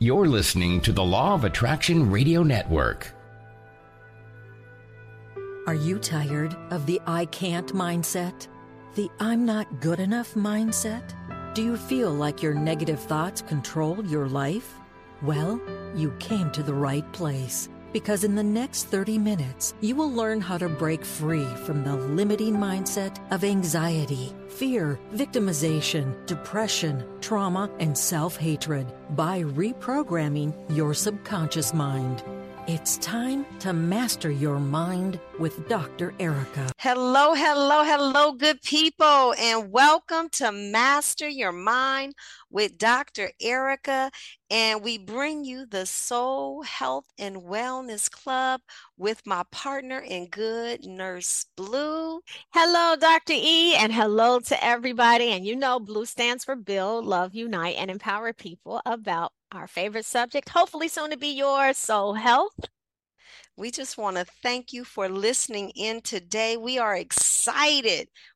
You're listening to the Law of Attraction Radio Network. Are you tired of the I can't mindset? The I'm not good enough mindset? Do you feel like your negative thoughts control your life? Well, you came to the right place because in the next 30 minutes, you will learn how to break free from the limiting mindset of anxiety, fear, victimization, depression, trauma, and self hatred by reprogramming your subconscious mind. It's time to master your mind with Dr. Erika. Hello, hello, hello, good people, and welcome to Master Your Mind with Dr. Erika. And we bring you the Soul Health and Wellness Club with my partner in good, Nurse Blue. Hello, Dr. E, and hello to everybody. And you know, Blue stands for Build, Love, Unite, and Empower People about our favorite subject, hopefully soon to be yours, soul health. We just want to thank you for listening in today. We are excited.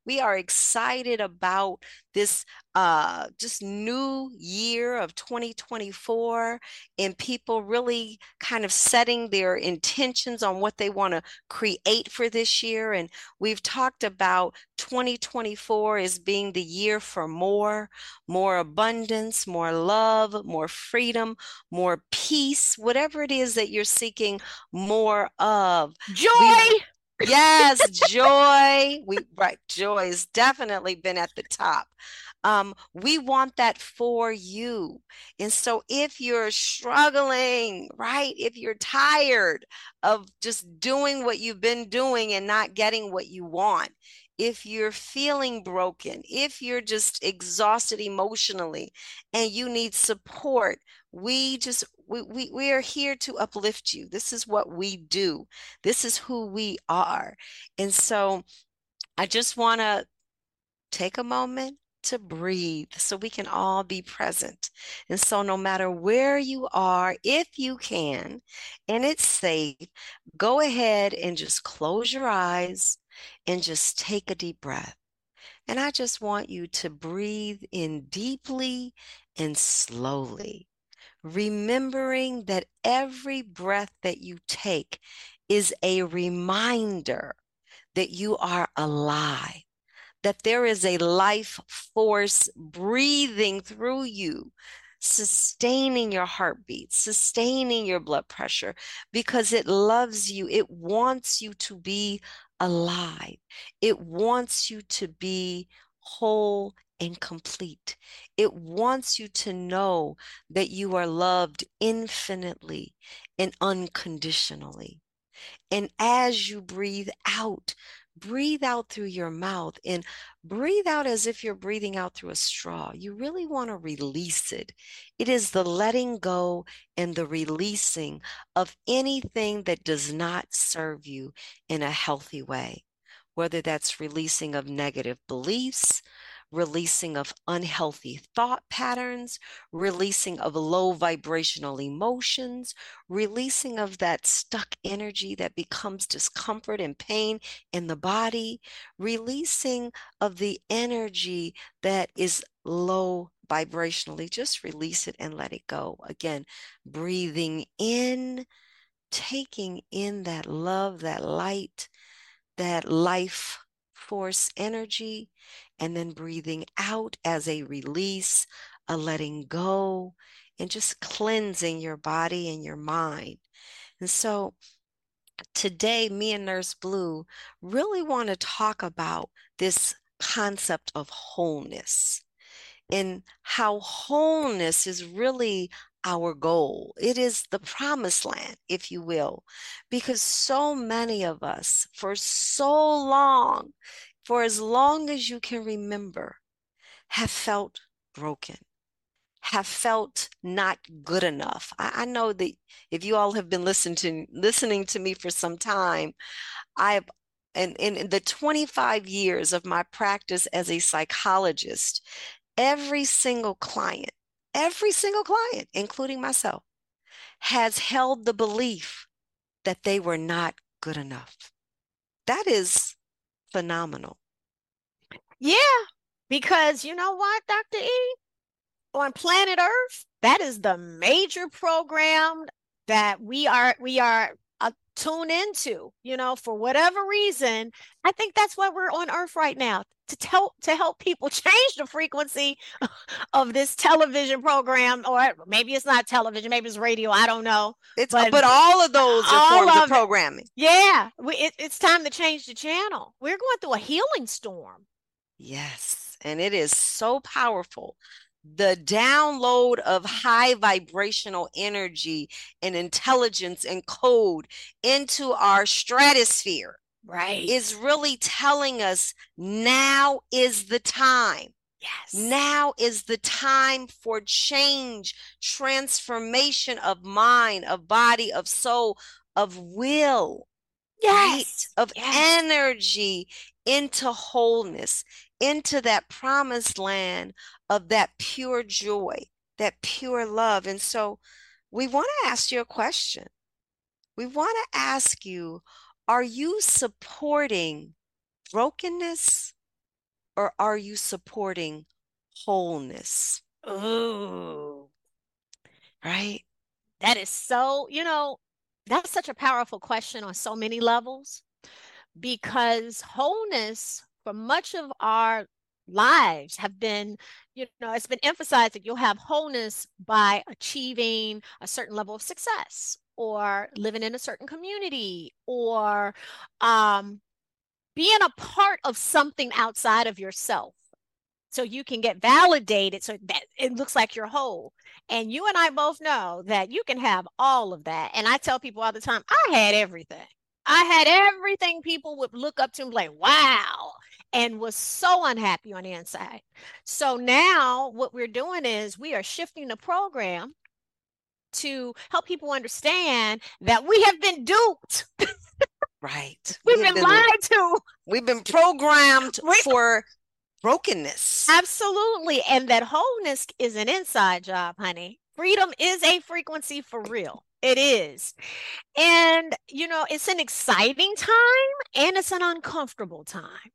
We are excited about this uh, just new year of 2024 and people really kind of setting their intentions on what they want to create for this year. And we've talked about 2024 as being the year for more, more abundance, more love, more freedom, more peace, whatever it is that you're seeking more of. Joy. We, yes, joy. We right, joy has definitely been at the top. Um, we want that for you. And so if you're struggling, right, if you're tired of just doing what you've been doing and not getting what you want, if you're feeling broken, if you're just exhausted emotionally and you need support, we just we, we we are here to uplift you. This is what we do. This is who we are. And so I just want to take a moment to breathe so we can all be present. And so, no matter where you are, if you can, and it's safe, go ahead and just close your eyes and just take a deep breath. And I just want you to breathe in deeply and slowly, remembering that every breath that you take is a reminder that you are alive that there is a life force breathing through you, sustaining your heartbeat, sustaining your blood pressure because it loves you. It wants you to be alive, it wants you to be whole and complete. It wants you to know that you are loved infinitely and unconditionally. And as you breathe out, breathe out through your mouth and breathe out as if you're breathing out through a straw. You really want to release it. It is the letting go and the releasing of anything that does not serve you in a healthy way, whether that's releasing of negative beliefs, releasing of unhealthy thought patterns, releasing of low vibrational emotions, releasing of that stuck energy that becomes discomfort and pain in the body, releasing of the energy that is low vibrationally. Just release it and let it go. Again, breathing in, taking in that love, that light, that life force energy, and then breathing out as a release, a letting go, and just cleansing your body and your mind. And so today, me and Nurse Blue really want to talk about this concept of wholeness and how wholeness is really our goal. It is the promised land, if you will, because so many of us, for so long, for as long as you can remember, have felt broken, have felt not good enough. I, I know that if you all have been listening to listening to me for some time, I've and in the 25 years of my practice as a psychologist, every single client, every single client, including myself, has held the belief that they were not good enough. That is phenomenal. Yeah, because you know what, Dr. E? On planet Earth, that is the major program that we are we are uh, tune into you know for whatever reason i think that's why we're on earth right now to tell to help people change the frequency of this television program or maybe it's not television maybe it's radio i don't know it's but, but all of those are forms of, of programming. Yeah we, it, it's time to change the channel. We're going through a healing storm. Yes and it is so powerful the download of high vibrational energy and intelligence and code into our stratosphere right. is really telling us now is the time. Yes. Now is the time for change transformation of mind of body of soul of will yes. Right? of yes. energy into wholeness into that promised land of that pure joy, that pure love. And so we want to ask you a question. We want to ask you are you supporting brokenness or are you supporting wholeness? Oh, right. That is so, you know, that's such a powerful question on so many levels because wholeness for much of our lives have been you know it's been emphasized that you'll have wholeness by achieving a certain level of success or living in a certain community or um, being a part of something outside of yourself. So you can get validated so that it looks like you're whole. And you and i both know that you can have all of that. And i tell people all the time i had everything. I had everything people would look up to and be like wow and was so unhappy on the inside. So now what we're doing is we are shifting the program to help people understand that we have been duped. right. We've we been, been, lied to. We've been programmed for brokenness. Absolutely. And that wholeness is an inside job, honey. Freedom is a frequency for real. It is. And, you know, it's an exciting time and it's an uncomfortable time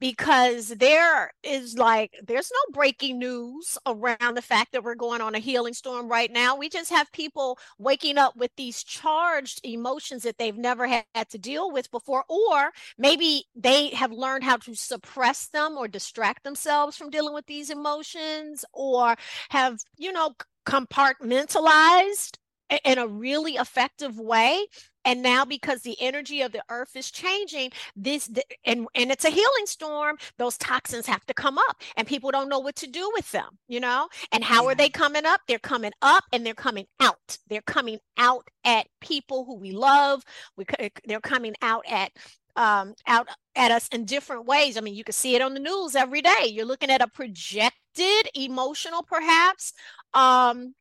because there is like there's no breaking news around the fact that we're going on a healing storm right now. We just have people waking up with these charged emotions that they've never had to deal with before or maybe they have learned how to suppress them or distract themselves from dealing with these emotions or have you know compartmentalized in a really effective way and now because the energy of the earth is changing this and and it's a healing storm those toxins have to come up and people don't know what to do with them you know and how yeah. are they coming up they're coming up and they're coming out they're coming out at people who we love we they're coming out at um, out at us in different ways. I mean, you can see it on the news every day. You're looking at a projected emotional, perhaps, um,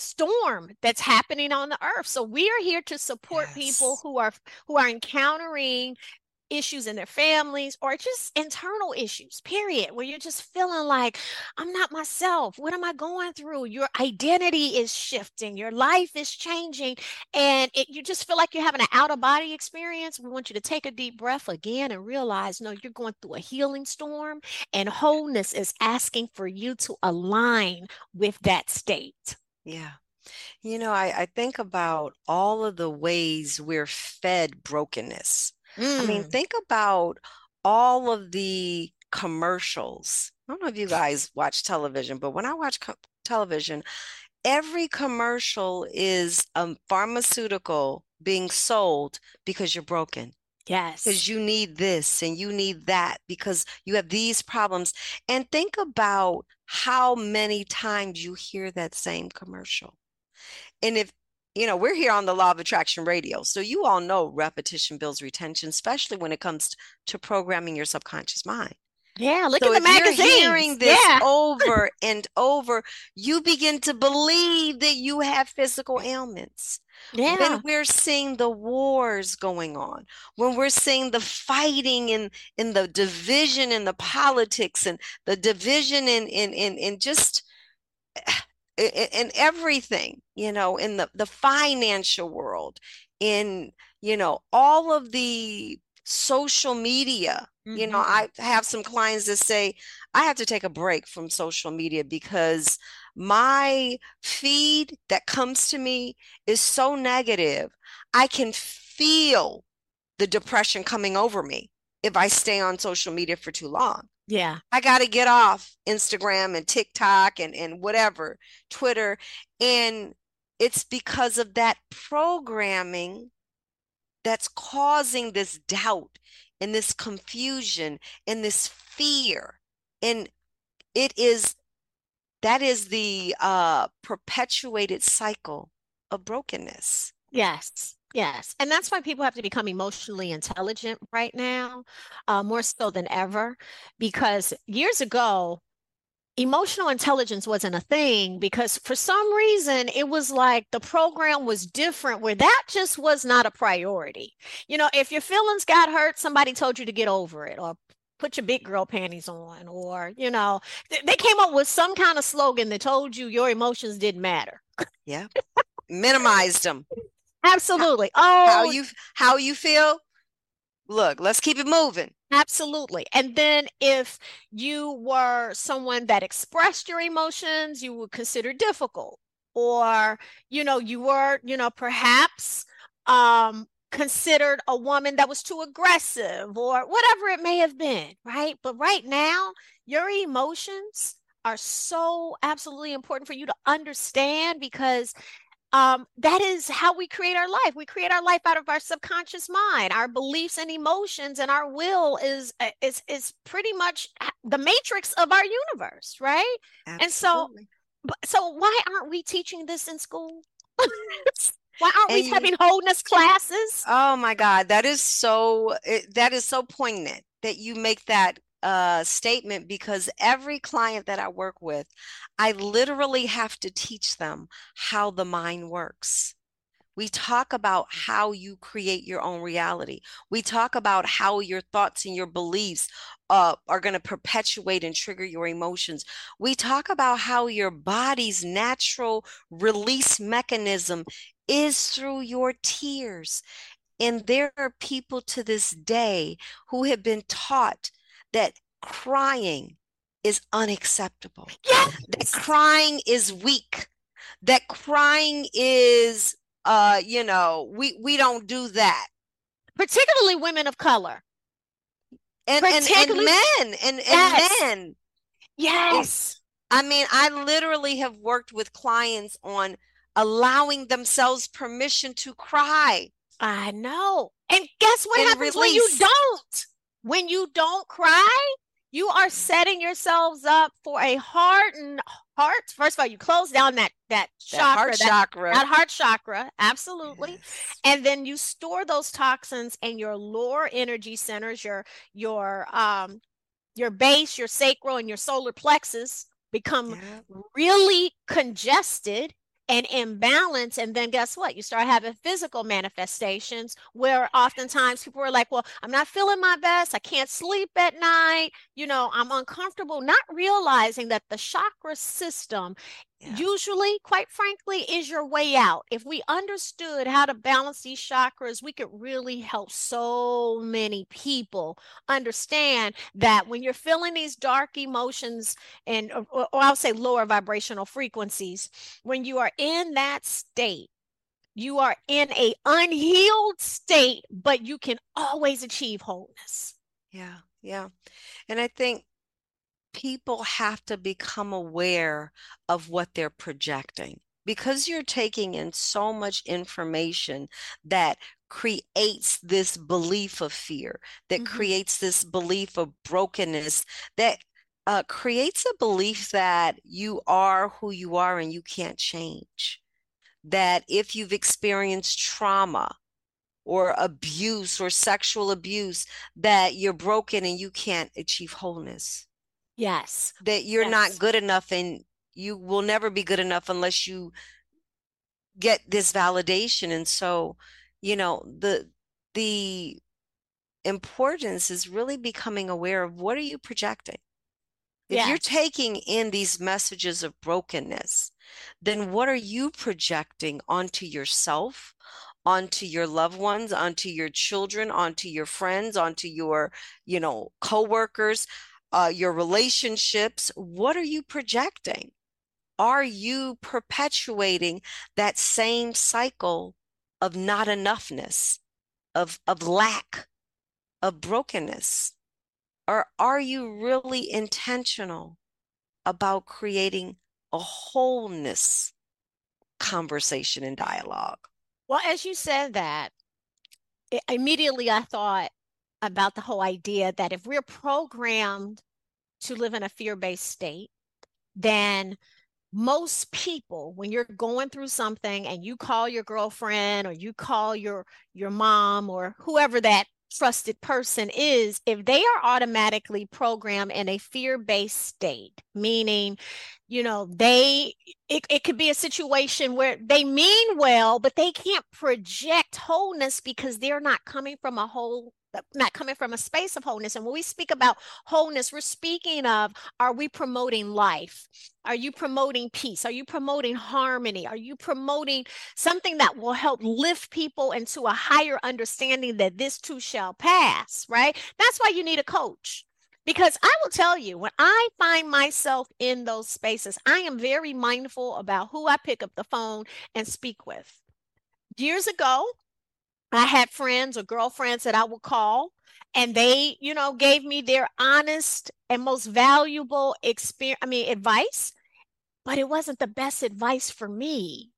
storm that's happening on the earth. So we are here to support yes. people who are who are encountering issues in their families or just internal issues period where you're just feeling like i'm not myself. What am i going through? Your identity is shifting. Your life is changing and it, you just feel like you're having an out of body experience. We want you to take a deep breath again and realize no you're going through a healing storm and wholeness is asking for you to align with that state yeah. You know, I, I think about all of the ways we're fed brokenness. I mean, Mm. think about all of the commercials. I don't know if you guys watch television, but when I watch co- television, every commercial is a pharmaceutical being sold because you're broken Yes. because you need this and you need that because you have these problems. And think about how many times you hear that same commercial. And if you know, we're here on the Law of Attraction Radio. So you all know repetition builds retention, especially when it comes to programming your subconscious mind. Yeah, look So at the you're hearing this Yeah. over and over, you begin to believe that you have physical ailments Yeah. when we're seeing the wars going on, when we're seeing the fighting in in the division in the politics and the division in in in, in just in, in everything, you know, in the the financial world, in you know all of the social media. You know, Mhm. I have some clients that say I have to take a break from social media because my feed that comes to me is so negative, I can feel the depression coming over me if I stay on social media for too long. Yeah. I got to get off Instagram and TikTok and, and whatever, Twitter. And it's because of that programming that's causing this doubt and this confusion and this fear. And it is that is the uh perpetuated cycle of brokenness. Yes. Yes. And that's why people have to become emotionally intelligent right now, uh, more so than ever. Because years ago, emotional intelligence wasn't a thing because for some reason it was like the program was different where that just was not a priority. You know, if your feelings got hurt, somebody told you to get over it or put your big girl panties on or you know they came up with some kind of slogan that told you your emotions didn't matter. Yeah. Minimized them absolutely. Oh how you how you feel? Look let's keep it moving. Absolutely. And then if you were someone that expressed your emotions you would consider difficult or you know you were you know perhaps um considered a woman that was too aggressive or whatever it may have been, right? But right now, your emotions are so absolutely important for you to understand because um, that is how we create our life. We create our life out of our subconscious mind. Our beliefs and emotions and our will is uh, is is pretty much the matrix of our universe, right? Absolutely. And so, so why aren't we teaching this in school? Why aren't and we having wholeness classes? Oh my God, that is so it, that is so poignant that you make that uh, statement because every client that I work with, I literally have to teach them how the mind works. We talk about how you create your own reality. We talk about how your thoughts and your beliefs uh, are going to perpetuate and trigger your emotions. We talk about how your body's natural release mechanism is through your tears. And there are people to this day who have been taught that crying is unacceptable. Yes. That crying is weak. That crying is uh you know, we we don't do that. Particularly women of color. And and, and men and, and yes. men. Yes. I mean, I literally have worked with clients on allowing themselves permission to cry. I know. And guess what and happens release. when you don't? When you don't cry, you are setting yourselves up for a heart and heart. First of all, you close down that that, that chakra, heart that, chakra, that heart chakra, absolutely. Yes. And then you store those toxins in your lower energy centers, your your um your base, your sacral, and your solar plexus become yeah. really congested and imbalance and then guess what? You start having physical manifestations where oftentimes people are like well i'm not feeling my best. I can't sleep at night. You know i'm uncomfortable not realizing that the chakra system yeah. usually, quite frankly, is your way out. If we understood how to balance these chakras, we could really help so many people understand that when you're feeling these dark emotions and, uh, or, or I'll say lower vibrational frequencies, when you are in that state, you are in a unhealed state, but you can always achieve wholeness. Yeah, yeah. And I think people have to become aware of what they're projecting because you're taking in so much information that creates this belief of fear that mm-hmm. creates this belief of brokenness that uh, creates a belief that you are who you are and you can't change that if you've experienced trauma or abuse or sexual abuse that you're broken and you can't achieve wholeness Yes. That you're yes. not good enough and you will never be good enough unless you get this validation. And so, you know, the the importance is really becoming aware of what are you projecting? If yes. you're taking in these messages of brokenness, then what are you projecting onto yourself, onto your loved ones, onto your children, onto your friends, onto your, you know, coworkers? Uh, your relationships. What are you projecting? are you perpetuating that same cycle of not enoughness, of, of lack, of brokenness? Or are you really intentional about creating a wholeness conversation and dialogue? Well, as you said that, immediately I thought about the whole idea that if we're programmed to live in a fear based state, then most people when you're going through something and you call your girlfriend or you call your your mom or whoever that trusted person is if they are automatically programmed in a fear-based state meaning you know they it, it could be a situation where they mean well but they can't project wholeness because they're not coming from a whole not coming from a space of wholeness. And when we speak about wholeness, we're speaking of are we promoting life? Are you promoting peace? Are you promoting harmony? Are you promoting something that will help lift people into a higher understanding that this too shall pass, right? That's why you need a coach. Because I will tell you, when I find myself in those spaces, I am very mindful about who I pick up the phone and speak with. Years ago, I had friends or girlfriends that I would call and they, you know, gave me their honest and most valuable experience, I mean, advice, but it wasn't the best advice for me.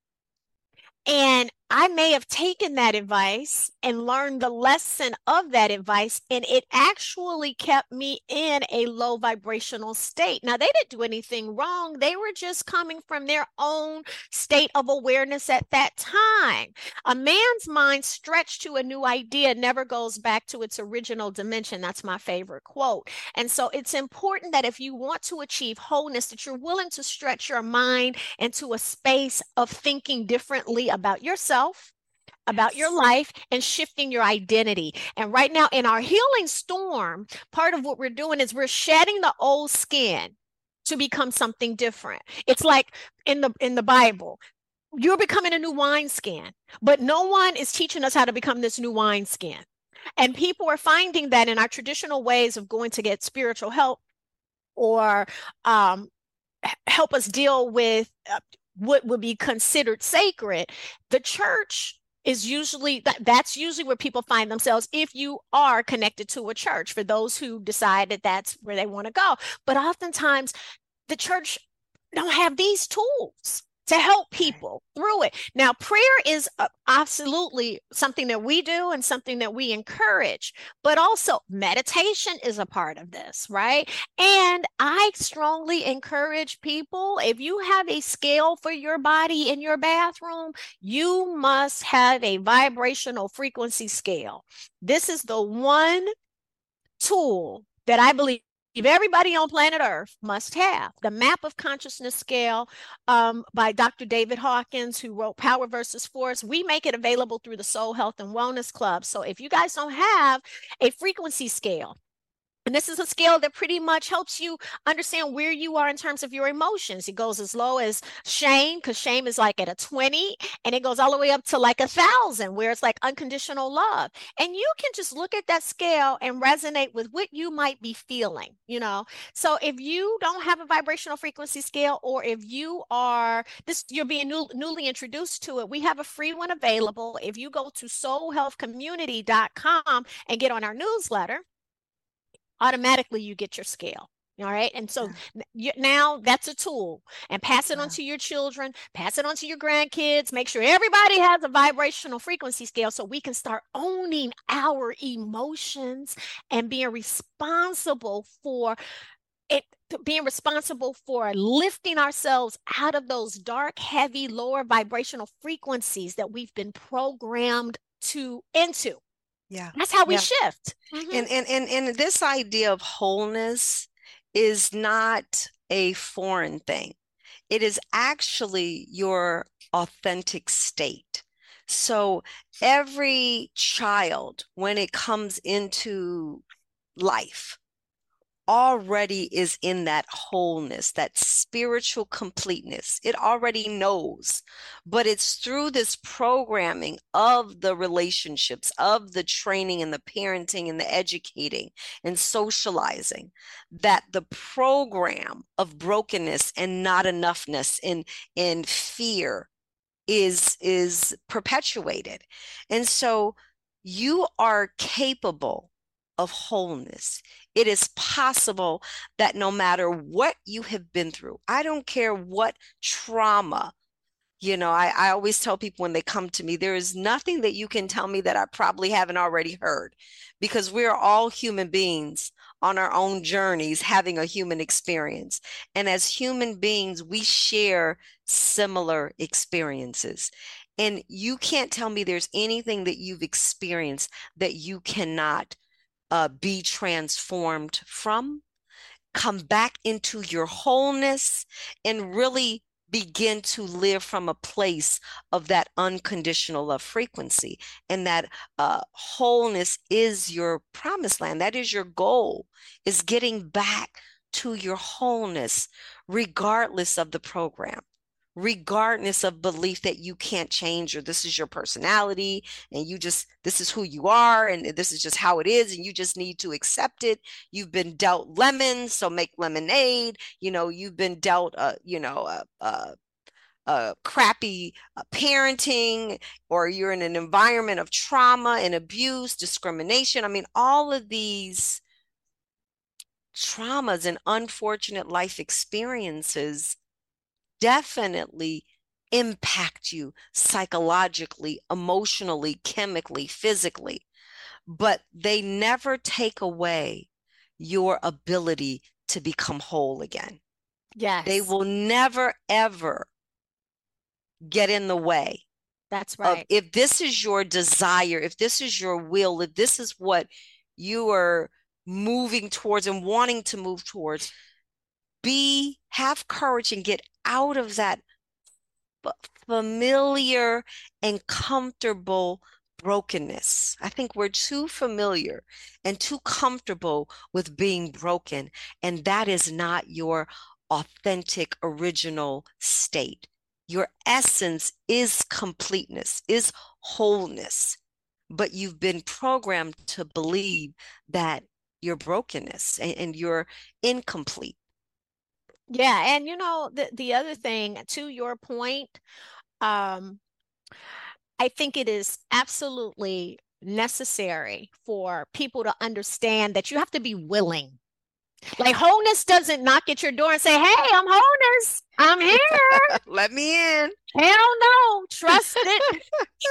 And I may have taken that advice and learned the lesson of that advice, and it actually kept me in a low vibrational state. Now, they didn't do anything wrong, they were just coming from their own state of awareness at that time. A man's mind stretched to a new idea never goes back to its original dimension. That's my favorite quote. And so it's important that if you want to achieve wholeness, that you're willing to stretch your mind into a space of thinking differently about yourself, about your life, and shifting your identity. And right now, in our healing storm, part of what we're doing is we're shedding the old skin to become something different. It's like in the in the Bible, you're becoming a new wineskin, but no one is teaching us how to become this new wineskin. And people are finding that in our traditional ways of going to get spiritual help or um, help us deal with uh, what would be considered sacred, the church is usually that that's usually where people find themselves if you are connected to a church for those who decide that that's where they want to go. But oftentimes the church don't have these tools to help people through it. Now, prayer is uh, absolutely something that we do and something that we encourage, but also meditation is a part of this, right? And I strongly encourage people if you have a scale for your body in your bathroom, you must have a vibrational frequency scale. This is the one tool that I believe everybody on planet Earth must have the map of consciousness scale um, by Dr. David Hawkins, who wrote Power versus Force. We make it available through the Soul Health and Wellness Club. So if you guys don't have a frequency scale, and this is a scale that pretty much helps you understand where you are in terms of your emotions. It goes as low as shame, because shame is like at a 20, and it goes all the way up to like a thousand, where it's like unconditional love. And you can just look at that scale and resonate with what you might be feeling, you know. So if you don't have a vibrational frequency scale, or if you are this, you're being new, newly introduced to it, we have a free one available. If you go to soulhealthcommunity.com and get on our newsletter, automatically you get your scale. All right. And so you, now that's a tool and pass it yeah. on to your children, pass it on to your grandkids, make sure everybody has a vibrational frequency scale so we can start owning our emotions and being responsible for it being responsible for lifting ourselves out of those dark, heavy, lower vibrational frequencies that we've been programmed to into. Yeah. That's how we yeah. shift. Mm-hmm. And, and and and this idea of wholeness is not a foreign thing. It is actually your authentic state. So every child when it comes into life already is in that wholeness, that spiritual completeness. It already knows, but it's through this programming of the relationships, of the training and the parenting and the educating and socializing that the program of brokenness and not enoughness and, and fear is is perpetuated. And so you are capable of wholeness. It is possible that no matter what you have been through, I don't care what trauma, you know, I, I always tell people when they come to me, there is nothing that you can tell me that I probably haven't already heard because we're all human beings on our own journeys having a human experience. And as human beings, we share similar experiences. And you can't tell me there's anything that you've experienced that you cannot uh, be transformed from, come back into your wholeness, and really begin to live from a place of that unconditional love frequency. And that uh, wholeness is your promised land. That is your goal, is getting back to your wholeness, regardless of the program regardless of belief that you can't change or this is your personality and you just this is who you are and this is just how it is and you just need to accept it you've been dealt lemons so make lemonade you know you've been dealt a you know a, uh uh, crappy uh, parenting, or you're in an environment of trauma and abuse, discrimination. I mean, all of these traumas and unfortunate life experiences definitely impact you psychologically, emotionally, chemically, physically, but they never take away your ability to become whole again. Yes. They will never, ever get in the way. That's right. if this is your desire, if this is your will, if this is what you are moving towards and wanting to move towards, be have courage and get out of that familiar and comfortable brokenness. I think we're too familiar and too comfortable with being broken, and that is not your authentic original state. Your essence is completeness, is wholeness, but you've been programmed to believe that your brokenness and, and you're incomplete yeah, and you know the the other thing to your point, um, I think it is absolutely necessary for people to understand that you have to be willing. Like wholeness doesn't knock at your door and say, "Hey, I'm wholeness. I'm here. Let me in." Hell no. Trust it.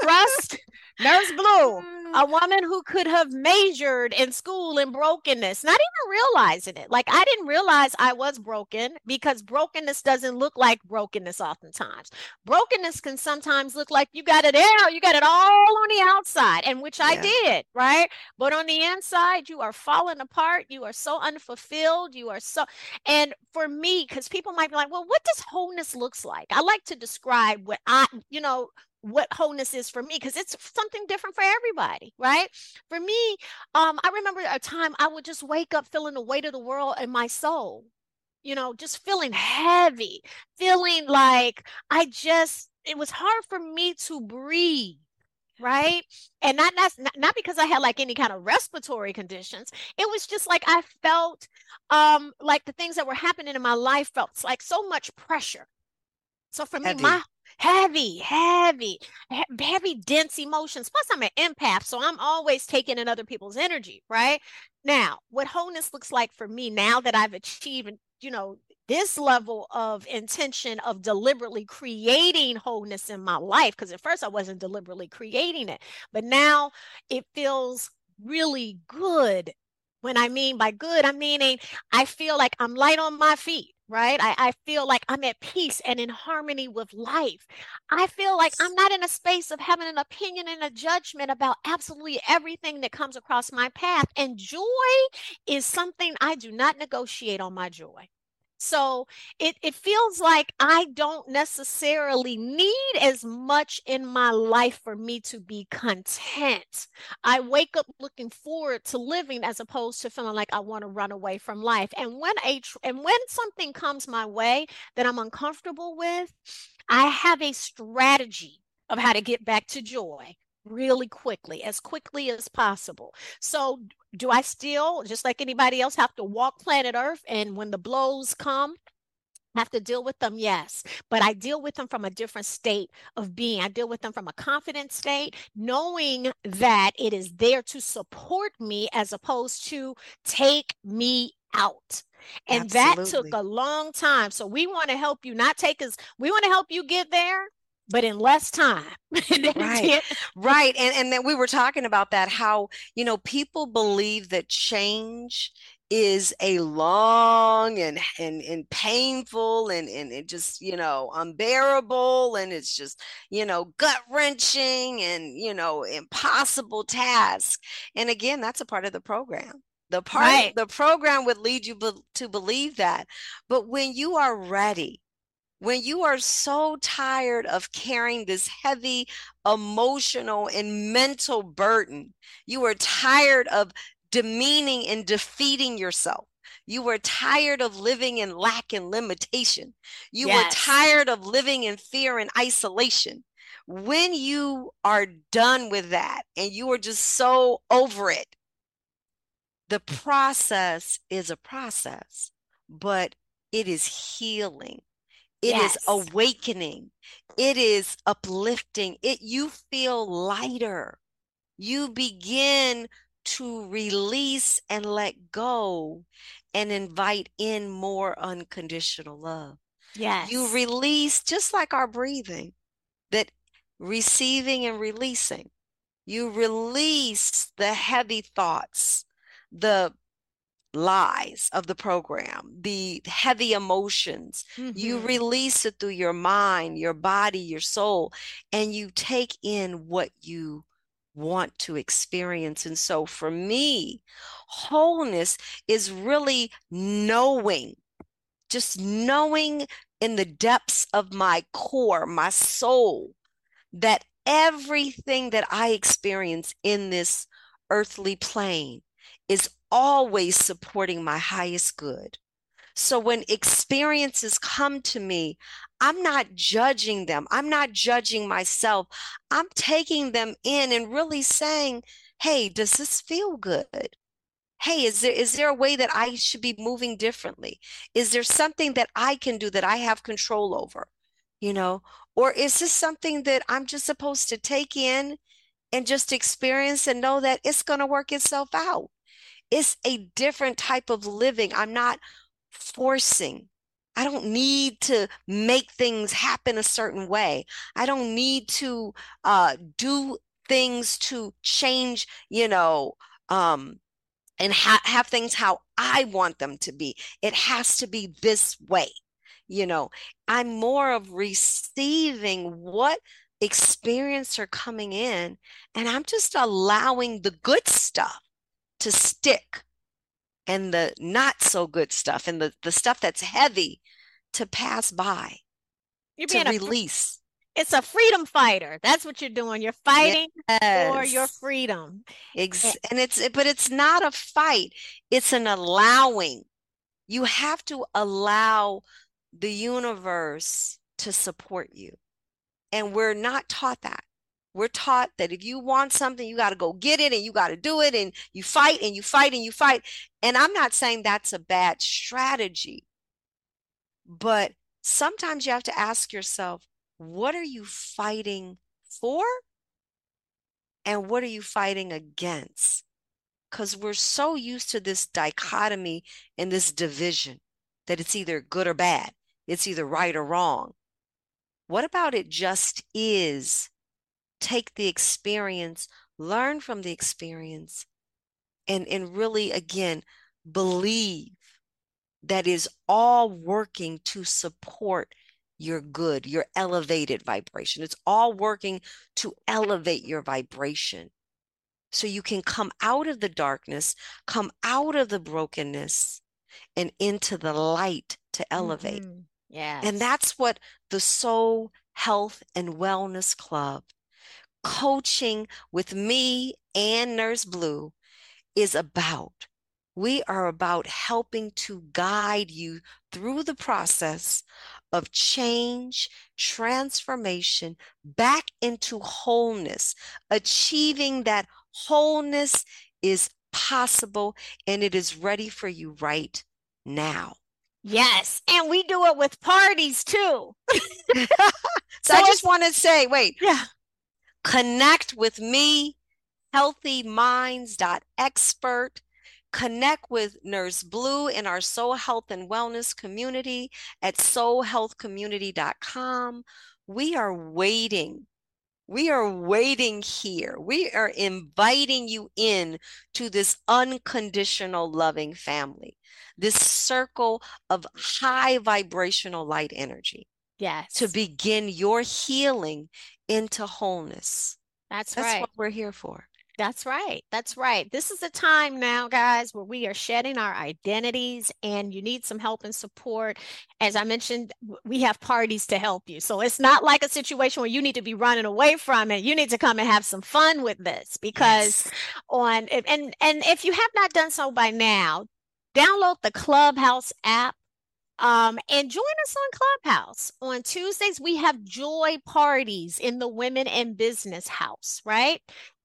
Trust Nurse Blue, mm. a woman who could have majored in school in brokenness, not even realizing it. Like I didn't realize I was broken because brokenness doesn't look like brokenness oftentimes. Brokenness can sometimes look like you got it out, you got it all on the outside, and which yeah. I did, right? But on the inside, you are falling apart. You are so unfulfilled. You are so, and for me, because people might be like, well, what does wholeness looks like? I like to describe what I, you know, what wholeness is for me because it's something different for everybody right? For me um i remember a time i would just wake up feeling the weight of the world in my soul you know just feeling heavy feeling like i just it was hard for me to breathe right? And not, not not because i had like any kind of respiratory conditions it was just like i felt um like the things that were happening in my life felt like so much pressure. So for me my heavy, heavy, heavy, dense emotions. Plus, I'm an empath, so I'm always taking in other people's energy, right? Now, what wholeness looks like for me now that I've achieved, you know, this level of intention of deliberately creating wholeness in my life, because at first I wasn't deliberately creating it, but now it feels really good. When I mean by good, I'm meaning I feel like I'm light on my feet right? I, I feel like I'm at peace and in harmony with life. I feel like I'm not in a space of having an opinion and a judgment about absolutely everything that comes across my path. And joy is something I do not negotiate on my joy. So it, it feels like I don't necessarily need as much in my life for me to be content. I wake up looking forward to living as opposed to feeling like I want to run away from life. And when a and when something comes my way that I'm uncomfortable with, I have a strategy of how to get back to joy really quickly, as quickly as possible. So, do I still, just like anybody else, have to walk planet Earth? And when the blows come, have to deal with them yes but i deal with them from a different state of being i deal with them from a confident state knowing that it is there to support me as opposed to take me out and Absolutely. that took a long time so we want to help you not take us we want to help you get there but in less time. right. right. And and then we were talking about that how, you know, people believe that change is a long and and, and painful and, and it just you know unbearable and it's just you know gut wrenching and you know impossible task and again that's a part of the program the part right. the program would lead you be, to believe that but when you are ready when you are so tired of carrying this heavy emotional and mental burden, you are tired of demeaning and defeating yourself. You were tired of living in lack and limitation. You yes. were tired of living in fear and isolation. When you are done with that and you are just so over it, the process is a process, but it is healing it yes. is awakening. It is uplifting. It you feel lighter. You begin to release and let go and invite in more unconditional love. Yes. You release just like our breathing, that receiving and releasing. You release the heavy thoughts, the lies of the program, the heavy emotions. Mm-hmm. You release it through your mind, your body, your soul, and you take in what you want to experience. And so for me, wholeness is really knowing, just knowing in the depths of my core, my soul, that everything that I experience in this earthly plane is always supporting my highest good. So when experiences come to me, I'm not judging them. I'm not judging myself. I'm taking them in and really saying, hey, does this feel good? Hey, is there is there a way that I should be moving differently? Is there something that I can do that I have control over? You know, or is this something that I'm just supposed to take in and just experience and know that it's going to work itself out? It's a different type of living. I'm not forcing. I don't need to make things happen a certain way. I don't need to uh, do things to change, you know, um, and ha- have things how I want them to be. It has to be this way. You know, I'm more of receiving what experience are coming in, and I'm just allowing the good stuff to stick and the not so good stuff and the, the stuff that's heavy to pass by you're to release a, it's a freedom fighter. That's what you're doing. You're fighting yes. for your freedom. Ex- eh and it's but it's not a fight. It's an allowing. You have to allow the universe to support you. And we're not taught that we're taught that if you want something, you got to go get it and you got to do it and you fight and you fight and you fight. And I'm not saying that's a bad strategy, but sometimes you have to ask yourself, what are you fighting for? And what are you fighting against? Because we're so used to this dichotomy and this division that it's either good or bad, it's either right or wrong. What about it just is take the experience, learn from the experience, and, and really, again, believe that is all working to support your good, your elevated vibration. It's all working to elevate your vibration. So you can come out of the darkness, come out of the brokenness, and into the light to elevate. Mhm. Yes. And that's what the Soul Health and Wellness Club, coaching with me and Nurse Blue, is about. We are about helping to guide you through the process of change, transformation, back into wholeness. Achieving that wholeness is possible and it is ready for you right now. Yes. And we do it with parties too. So, I just want to say, wait, Yeah. Connect with me, healthyminds.expert. Connect with Nurse Blue in our Soul Health and Wellness community at soulhealthcommunity.com. We are waiting. We are waiting here. We are inviting you in to this unconditional loving family, this circle of high vibrational light energy Yes. to begin your healing into wholeness. That's, That's right. what we're here for. That's right. That's right. This is a time now, guys, where we are shedding our identities and you need some help and support. As I mentioned, we have parties to help you. So it's not like a situation where you need to be running away from it. You need to come and have some fun with this because Yes. on and and and if you have not done so by now, download the Clubhouse app. Um, and join us on Clubhouse. On Tuesdays, we have joy parties in the Women in Business House, right?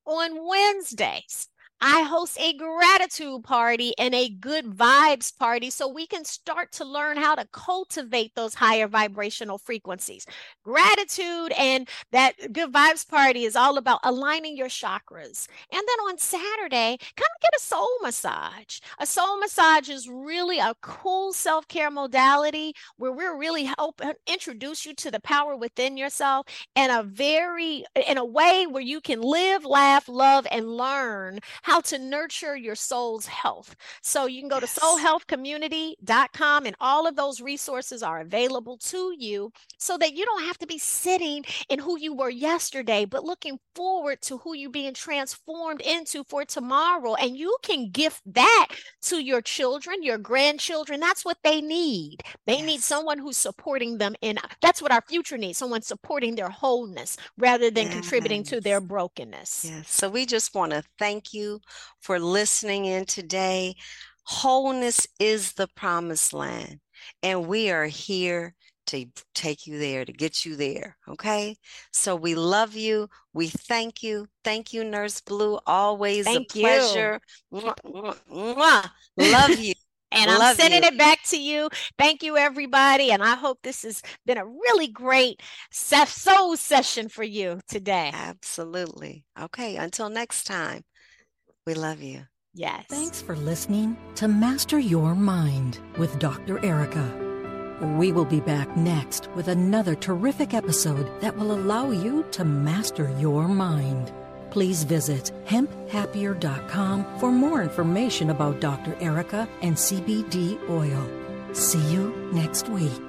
On Wednesdays, I host a gratitude party and a good vibes party so we can start to learn how to cultivate those higher vibrational frequencies. Gratitude and that good vibes party is all about aligning your chakras. And then on Saturday, come get a soul massage. A soul massage is really a cool self care modality where we're really helping uh, introduce you to the power within yourself in a very in a way where you can live, laugh, love, and learn how to nurture your soul's health. So you can go to Yes. soulhealthcommunity.com and all of those resources are available to you so that you don't have to be sitting in who you were yesterday, but looking forward to who you're being transformed into for tomorrow. And you can gift that to your children, your grandchildren. That's what they need. They need someone who's supporting them in that's what our future needs someone supporting their wholeness rather than contributing to their brokenness. Yes. So we just want to thank you for listening in today. Wholeness is the promised land, and we are here to take you there, to get you there. Okay. So we love you. We thank you. Thank you, Nurse Blue. Always Thank a you. pleasure. Mwah, mwah, mwah. Love you. And I'm sending you. it back to you. Thank you, everybody. And I hope this has been a really great soul session for you today. Absolutely. Okay. Until next time, we love you. Yes. Thanks for listening to Master Your Mind with Dr. Erika. We will be back next with another terrific episode that will allow you to master your mind. Please visit hemphappier.com for more information about Dr. Erika and CBD oil. See you next week.